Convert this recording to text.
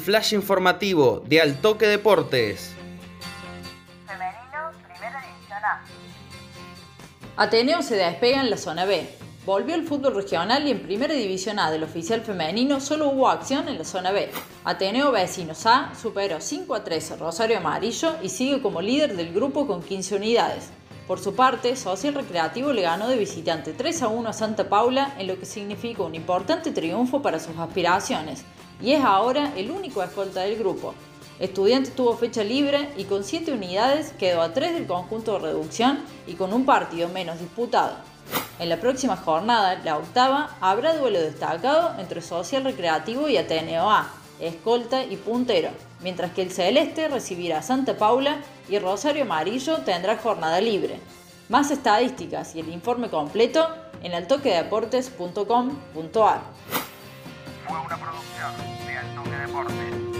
flash informativo de Altoque Deportes. Femenino, primera división A. Ateneo se despega en la zona B. Volvió el fútbol regional y en Primera División A del oficial femenino solo hubo acción en la zona B. Ateneo Vecinos A superó 5 a 3 a Rosario Amarillo y sigue como líder del grupo con 15 unidades. Por su parte, Social Recreativo le ganó de visitante 3 a 1 a Santa Paula, en lo que significa un importante triunfo para sus aspiraciones, y es ahora el único escolta del grupo. Estudiante tuvo fecha libre y con 7 unidades quedó a 3 del conjunto de reducción y con un partido menos disputado. En la próxima jornada, la octava, habrá duelo destacado entre Social Recreativo y Ateneo A, escolta y puntero, mientras que el Celeste recibirá a Santa Paula y Rosario Amarillo tendrá jornada libre. Más estadísticas y el informe completo en altoquedeportes.com.ar. Fue una producción de Altoque Deportes.